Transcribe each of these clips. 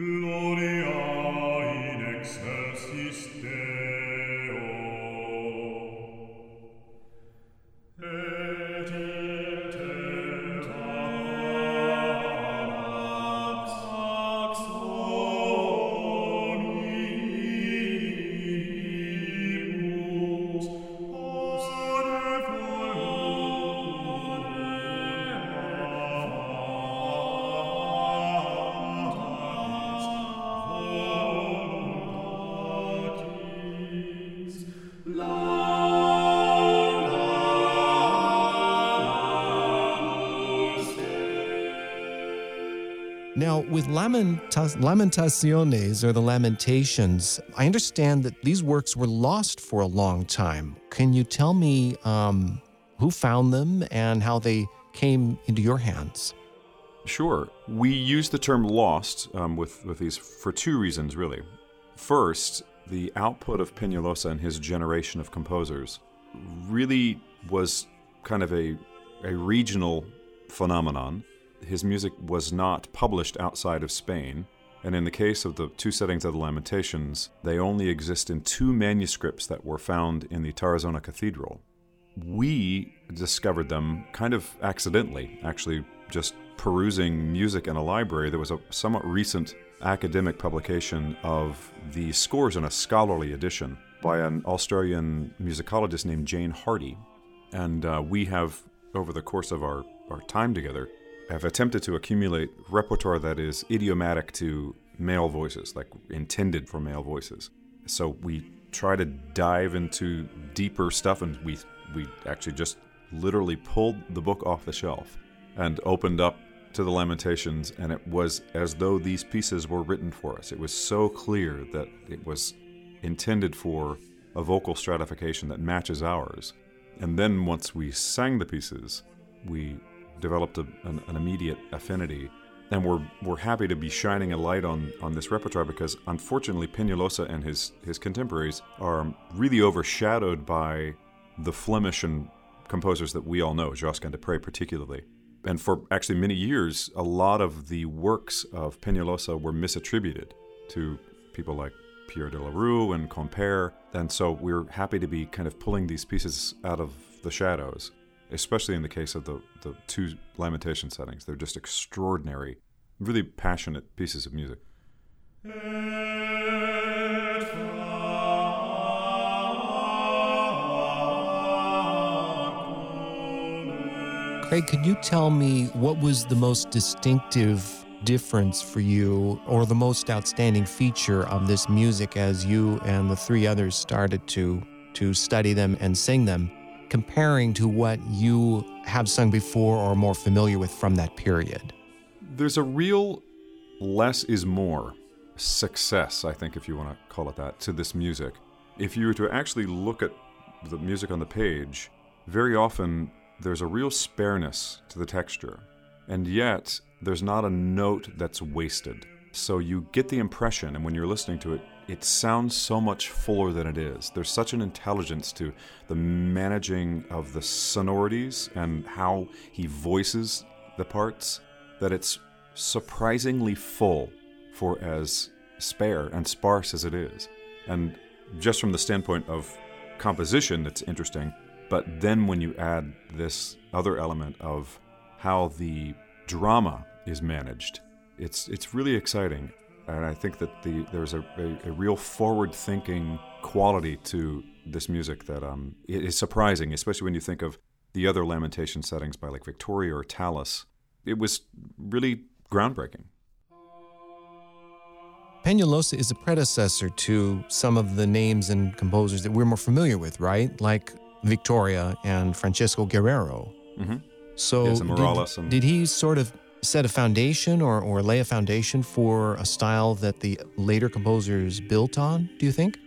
Gloria with Lamenta- Lamentaciones or the Lamentations, I understand that these works were lost for a long time. Can you tell me um, who found them and how they came into your hands? Sure. We use the term lost um, with, with these for two reasons, really. First, the output of Peñalosa and his generation of composers really was kind of a, a regional phenomenon. His music was not published outside of Spain, and in the case of the two settings of the Lamentations, they only exist in two manuscripts that were found in the Tarazona Cathedral. We discovered them kind of accidentally, actually, just perusing music in a library. There was a somewhat recent academic publication of the scores in a scholarly edition by an Australian musicologist named Jane Hardie. And uh, we have, over the course of our, our time together, have attempted to accumulate repertoire that is idiomatic to male voices, like intended for male voices. So we try to dive into deeper stuff, and we we actually just literally pulled the book off the shelf and opened up to the Lamentations, and it was as though these pieces were written for us. It was so clear that it was intended for a vocal stratification that matches ours. And then once we sang the pieces, we developed a, an, an immediate affinity. And we're, we're happy to be shining a light on, on this repertoire because unfortunately Peñalosa and his, his contemporaries are really overshadowed by the Flemish and composers that we all know, Josquin des Prez particularly. And for actually many years, a lot of the works of Peñalosa were misattributed to people like Pierre de la Rue and Compere. And so we're happy to be kind of pulling these pieces out of the shadows, especially in the case of the, the two lamentation settings. They're just extraordinary, really passionate pieces of music. Craig, could you tell me what was the most distinctive difference for you or the most outstanding feature of this music as you and the three others started to to study them and sing them comparing to what you have sung before or are more familiar with from that period? There's a real less is more success, I think, if you want to call it that, to this music. If you were to actually look at the music on the page, very often there's a real spareness to the texture, and yet there's not a note that's wasted. So you get the impression, and when you're listening to it, it sounds so much fuller than it is. There's such an intelligence to the managing of the sonorities and how he voices the parts that it's surprisingly full for as spare and sparse as it is. And just from the standpoint of composition, it's interesting. But then when you add this other element of how the drama is managed, it's it's really exciting. And I think that the there's a, a, a real forward-thinking quality to this music that um, is surprising, especially when you think of the other lamentation settings by like Victoria or Tallis. It was really groundbreaking. Peñalosa is a predecessor to some of the names and composers that we're more familiar with, right? Like Victoria and Francisco Guerrero. Mm-hmm. So Yes, did- and- did, he sort of set a foundation or, or lay a foundation for a style that the later composers built on, do you think?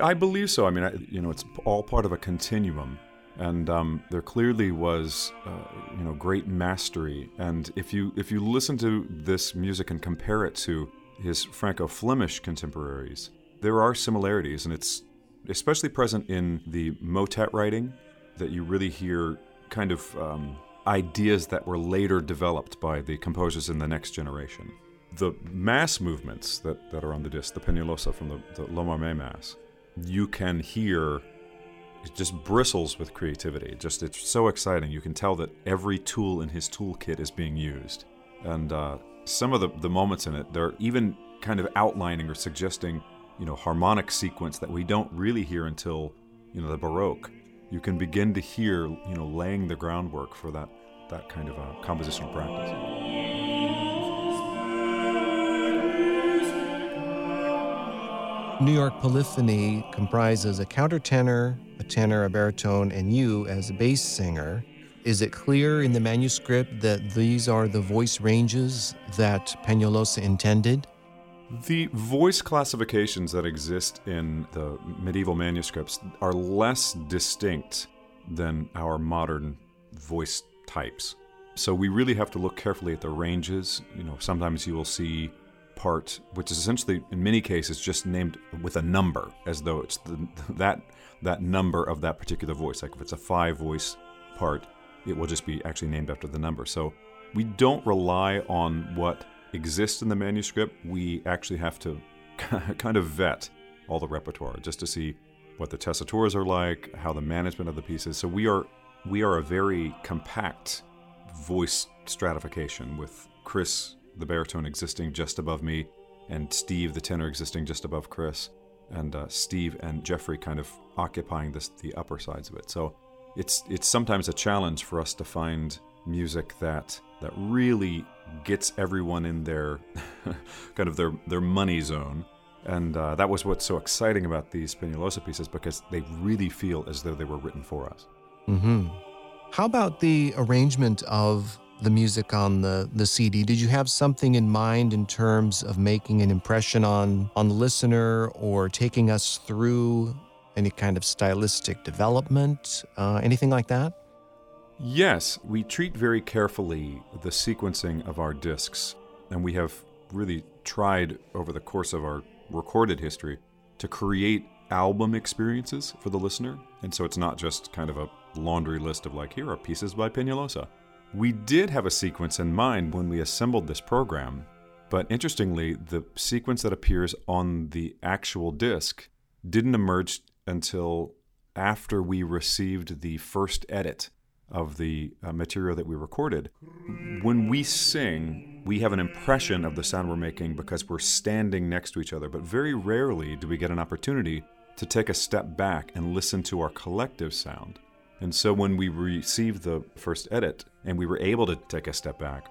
I believe so. I mean, I, you know, it's all part of a continuum, and um, there clearly was, uh, you know, great mastery. And if you if you listen to this music and compare it to his Franco-Flemish contemporaries, there are similarities, and it's especially present in the motet writing that you really hear kind of um, ideas that were later developed by the composers in the next generation. the mass movements that, that are on the disc, the Peñalosa from the, the L'Homme Armé Mass, you can hear it just bristles with creativity. Just it's so exciting. You can tell that every tool in his toolkit is being used, and uh, some of the, the moments in it, they're even kind of outlining or suggesting, you know, harmonic sequence that we don't really hear until you know the Baroque. You can begin to hear, you know, laying the groundwork for that that kind of a compositional practice. New York Polyphony comprises a countertenor, a tenor, a baritone, and you as a bass singer. Is it clear in the manuscript that these are the voice ranges that Peñalosa intended? The voice classifications that exist in the medieval manuscripts are less distinct than our modern voice types. So we really have to look carefully at the ranges. You know, sometimes you will see part, which is essentially, in many cases, just named with a number, as though it's the, that that number of that particular voice. Like if it's a five voice part, it will just be actually named after the number. So we don't rely on what exists in the manuscript. We actually have to kind of vet all the repertoire just to see what the tessitures are like, how the management of the pieces. So we are we are a very compact voice stratification with Chris the baritone existing just above me, and Steve the tenor existing just above Chris, and uh, Steve and Geoffrey kind of occupying this, the upper sides of it. So it's it's sometimes a challenge for us to find music that that really gets everyone in their kind of their their money zone. And uh, that was what's so exciting about these Peñalosa pieces because they really feel as though they were written for us. Mm-hmm. How about the arrangement of the music on the, the CD? Did you have something in mind in terms of making an impression on, on the listener or taking us through any kind of stylistic development? Uh, anything like that? Yes, we treat very carefully the sequencing of our discs, and we have really tried over the course of our recorded history to create album experiences for the listener. And so it's not just kind of a laundry list of like, here are pieces by Peñalosa. We did have a sequence in mind when we assembled this program, but interestingly, the sequence that appears on the actual disc didn't emerge until after we received the first edit of the uh, material that we recorded. When we sing, we have an impression of the sound we're making because we're standing next to each other, but very rarely do we get an opportunity to take a step back and listen to our collective sound. And so when we received the first edit and we were able to take a step back,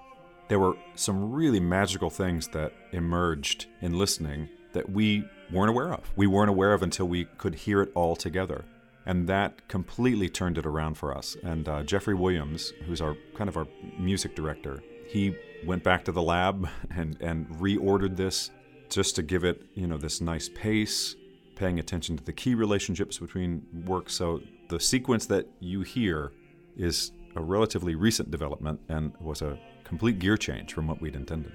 there were some really magical things that emerged in listening that we weren't aware of. We weren't aware of until we could hear it all together. And that completely turned it around for us. And uh, Geoffrey Williams, who's our kind of our music director, he went back to the lab and, and reordered this just to give it, you know, this nice pace, paying attention to the key relationships between works. So the sequence that you hear is a relatively recent development and was a complete gear change from what we'd intended.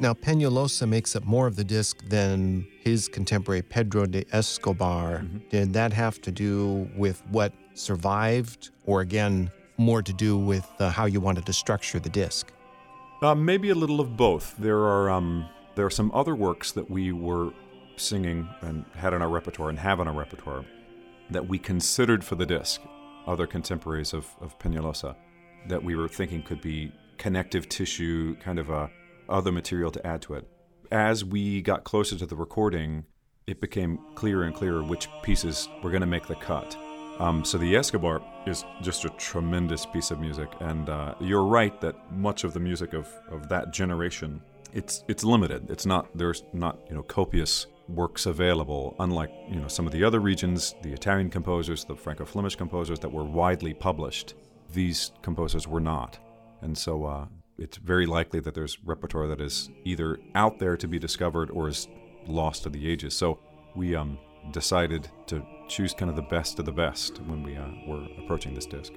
Now, Peñalosa makes up more of the disc than his contemporary Pedro de Escobar. Mm-hmm. Did that have to do with what survived, or again, more to do with uh, how you wanted to structure the disc? Uh, maybe a little of both. There are um, there are some other works that we were singing and had in our repertoire and have in our repertoire that we considered for the disc, other contemporaries of, of Peñalosa, that we were thinking could be connective tissue, kind of a other material to add to it. As we got closer to the recording, it became clearer and clearer which pieces were going to make the cut. Um, so the Escobar is just a tremendous piece of music, and uh, you're right that much of the music of, of that generation it's it's limited. It's not there's not you know copious works available, unlike you know some of the other regions, the Italian composers, the Franco-Flemish composers that were widely published. These composers were not, and so uh, it's very likely that there's repertoire that is either out there to be discovered or is lost to the ages. So we um, decided to choose kind of the best of the best when we uh, were approaching this disc.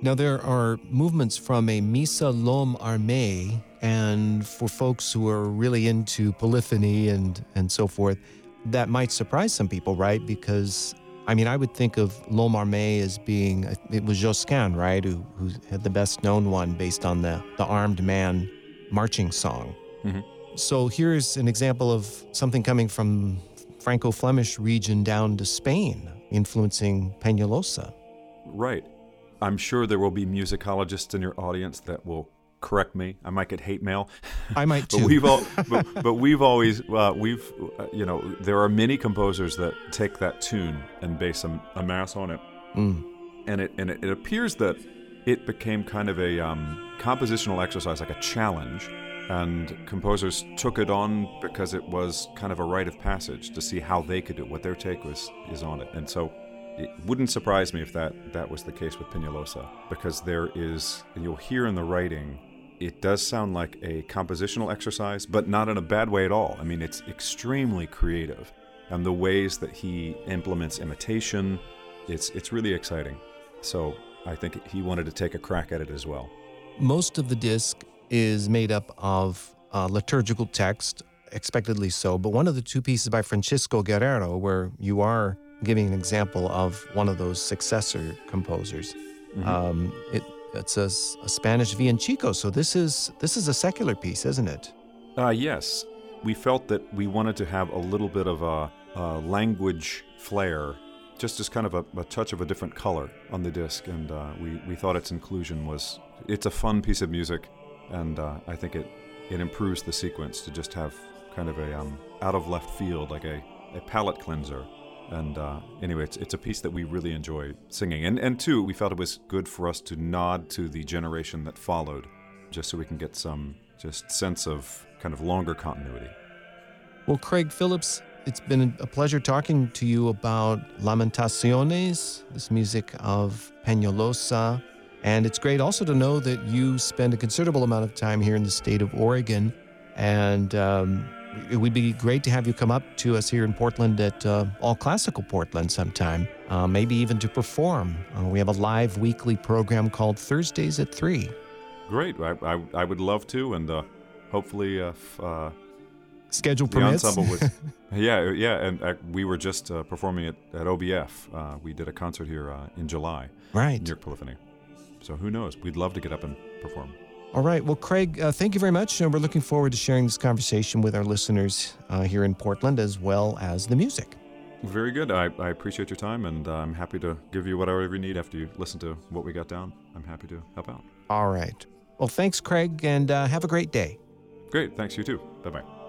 Now, there are movements from a Missa L'Homme Armé, and for folks who are really into polyphony and, and so forth, that might surprise some people, right? Because, I mean, I would think of L'Homme Armé as being, it was Josquin, right, who, who had the best known one based on the, the armed man marching song. Mm-hmm. So here's an example of something coming from Franco-Flemish region down to Spain, influencing Peñalosa. Right. I'm sure there will be musicologists in your audience that will correct me. I might get hate mail. I might but too. we've all, but, but we've always, uh, we've, uh, you know, there are many composers that take that tune and base a, a mass on it, Mm. and it and it, it appears that it became kind of a um, compositional exercise, like a challenge, and composers took it on because it was kind of a rite of passage to see how they could do it, what their take was is on it, and so. It wouldn't surprise me if that, that was the case with Peñalosa, because there is, you'll hear in the writing it does sound like a compositional exercise, but not in a bad way at all. I mean, it's extremely creative, and the ways that he implements imitation, it's it's really exciting. So I think he wanted to take a crack at it as well. Most of the disc is made up of uh, liturgical text, expectedly so, but one of the two pieces by Francisco Guerrero, where you are giving an example of one of those successor composers, um, it, it's a Spanish villancico. So this is this is a secular piece, isn't it? Uh, yes, we felt that we wanted to have a little bit of a, a language flair, just as kind of a, a touch of a different color on the disc, and uh, we, we thought its inclusion was. It's a fun piece of music, and uh, I think it it improves the sequence to just have kind of a um, out of left field, like a, a palate cleanser. And uh, anyway, it's, it's a piece that we really enjoy singing. And, and two, we felt it was good for us to nod to the generation that followed, just so we can get some just sense of kind of longer continuity. Well, Craig Phillips, it's been a pleasure talking to you about Lamentaciones, this music of Peñalosa. And it's great also to know that you spend a considerable amount of time here in the state of Oregon. And um, it would be great to have you come up to us here in Portland at uh, All Classical Portland sometime, uh, maybe even to perform. Uh, we have a live weekly program called Thursdays at 3. Great. I, I, I would love to, and uh, hopefully, uh, f- uh, Schedule the permits. ensemble was. yeah, yeah, and uh, we were just uh, performing it at OBF. Uh, we did a concert here uh, in July, right. New York Polyphony. So who knows? We'd love to get up and perform. All right. Well, Craig, uh, thank you very much. And we're looking forward to sharing this conversation with our listeners uh, here in Portland as well as the music. Very good. I, I appreciate your time, and uh, I'm happy to give you whatever you need after you listen to what we got down. I'm happy to help out. All right. Well, thanks, Craig, and uh, have a great day. Great. Thanks, you too. Bye bye.